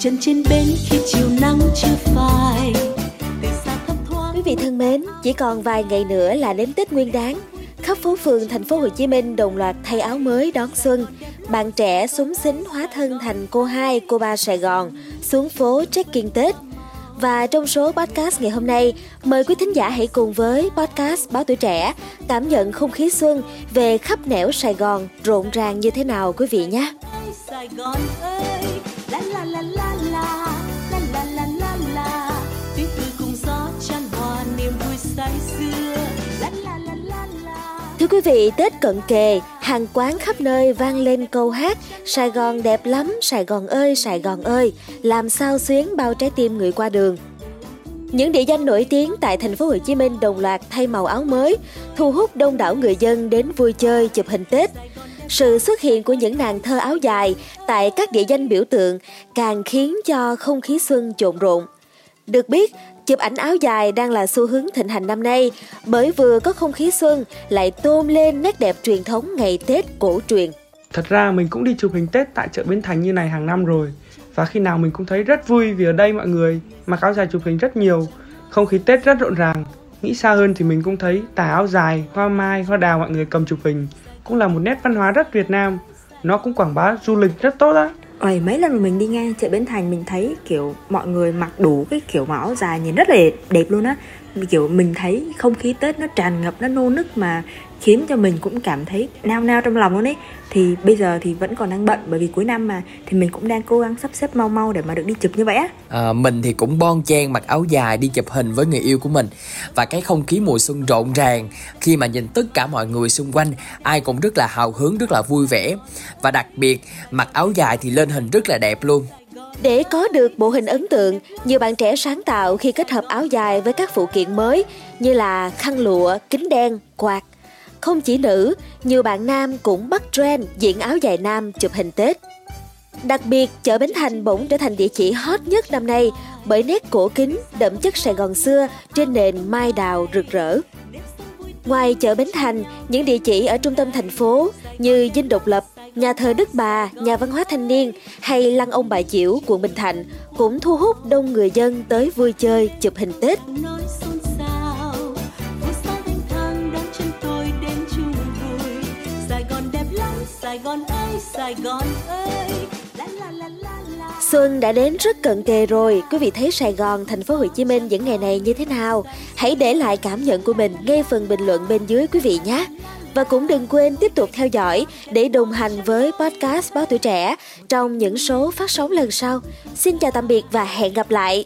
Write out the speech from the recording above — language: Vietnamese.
chân trên bến khi chiều nắng chưa phai Quý vị thân mến, chỉ còn vài ngày nữa là đến Tết Nguyên Đán. Khắp phố phường thành phố Hồ Chí Minh đồng loạt thay áo mới đón xuân. Bạn trẻ súng xính hóa thân thành cô hai, cô ba Sài Gòn, xuống phố check-in Tết. Và trong số podcast ngày hôm nay, mời quý thính giả hãy cùng với podcast Báo Tuổi Trẻ cảm nhận không khí xuân về khắp nẻo Sài Gòn rộn ràng như thế nào quý vị nhé. Sài Gòn ơi, la la la la la, la la la la la, tiếng cười cùng gió chan hòa niềm vui say xưa, la la la la la. Thưa quý vị, Tết cận kề, hàng quán khắp nơi vang lên câu hát Sài Gòn đẹp lắm, Sài Gòn ơi, Sài Gòn ơi, làm sao xuyến bao trái tim người qua đường. Những địa danh nổi tiếng tại thành phố Hồ Chí Minh đồng loạt thay màu áo mới, thu hút đông đảo người dân đến vui chơi, chụp hình Tết. Sự xuất hiện của những nàng thơ áo dài tại các địa danh biểu tượng càng khiến cho không khí xuân trộn rộn. Được biết, chụp ảnh áo dài đang là xu hướng thịnh hành năm nay bởi vừa có không khí xuân lại tôn lên nét đẹp truyền thống ngày Tết cổ truyền. Thật ra mình cũng đi chụp hình Tết tại chợ Bến Thành như này hàng năm rồi. Và khi nào mình cũng thấy rất vui vì ở đây mọi người mặc áo dài chụp hình rất nhiều Không khí Tết rất rộn ràng. Nghĩ xa hơn thì mình cũng thấy tà áo dài, hoa mai, hoa đào mọi người cầm chụp hình Cũng là một nét văn hóa rất Việt Nam. Nó cũng quảng bá du lịch rất tốt á. Ôi, mấy lần mình đi ngang chợ Bến Thành mình thấy kiểu mọi người mặc đủ cái kiểu màu áo dài nhìn rất là đẹp luôn á kiểu mình thấy không khí Tết nó tràn ngập nó nô nức mà khiến cho mình cũng cảm thấy nao nao trong lòng luôn ấy. Thì bây giờ thì vẫn còn đang bận bởi vì cuối năm mà thì mình cũng đang cố gắng sắp xếp mau mau để mà được đi chụp như vậy á. À, mình thì cũng bon chen mặc áo dài đi chụp hình với người yêu của mình. Và cái không khí mùa xuân rộn ràng khi mà nhìn tất cả mọi người xung quanh ai cũng rất là hào hứng rất là vui vẻ. Và đặc biệt mặc áo dài thì lên hình rất là đẹp luôn. Để có được bộ hình ấn tượng, nhiều bạn trẻ sáng tạo khi kết hợp áo dài với các phụ kiện mới như là khăn lụa, kính đen, quạt. Không chỉ nữ, nhiều bạn nam cũng bắt trend diện áo dài nam chụp hình Tết. Đặc biệt, chợ Bến Thành bỗng trở thành địa chỉ hot nhất năm nay bởi nét cổ kính, đậm chất Sài Gòn xưa trên nền mai đào rực rỡ. Ngoài chợ Bến Thành, những địa chỉ ở trung tâm thành phố như Dinh Độc Lập, nhà thờ Đức Bà, nhà văn hóa thanh niên hay lăng ông bà Chiểu, quận Bình Thạnh cũng thu hút đông người dân tới vui chơi, chụp hình Tết. sài gòn ơi sài gòn ơi Xuân đã đến rất cận kề rồi, quý vị thấy Sài Gòn, thành phố Hồ Chí Minh những ngày này như thế nào? Hãy để lại cảm nhận của mình ngay phần bình luận bên dưới quý vị nhé. Và cũng đừng quên tiếp tục theo dõi để đồng hành với podcast Báo Tuổi Trẻ trong những số phát sóng lần sau. Xin chào tạm biệt và hẹn gặp lại!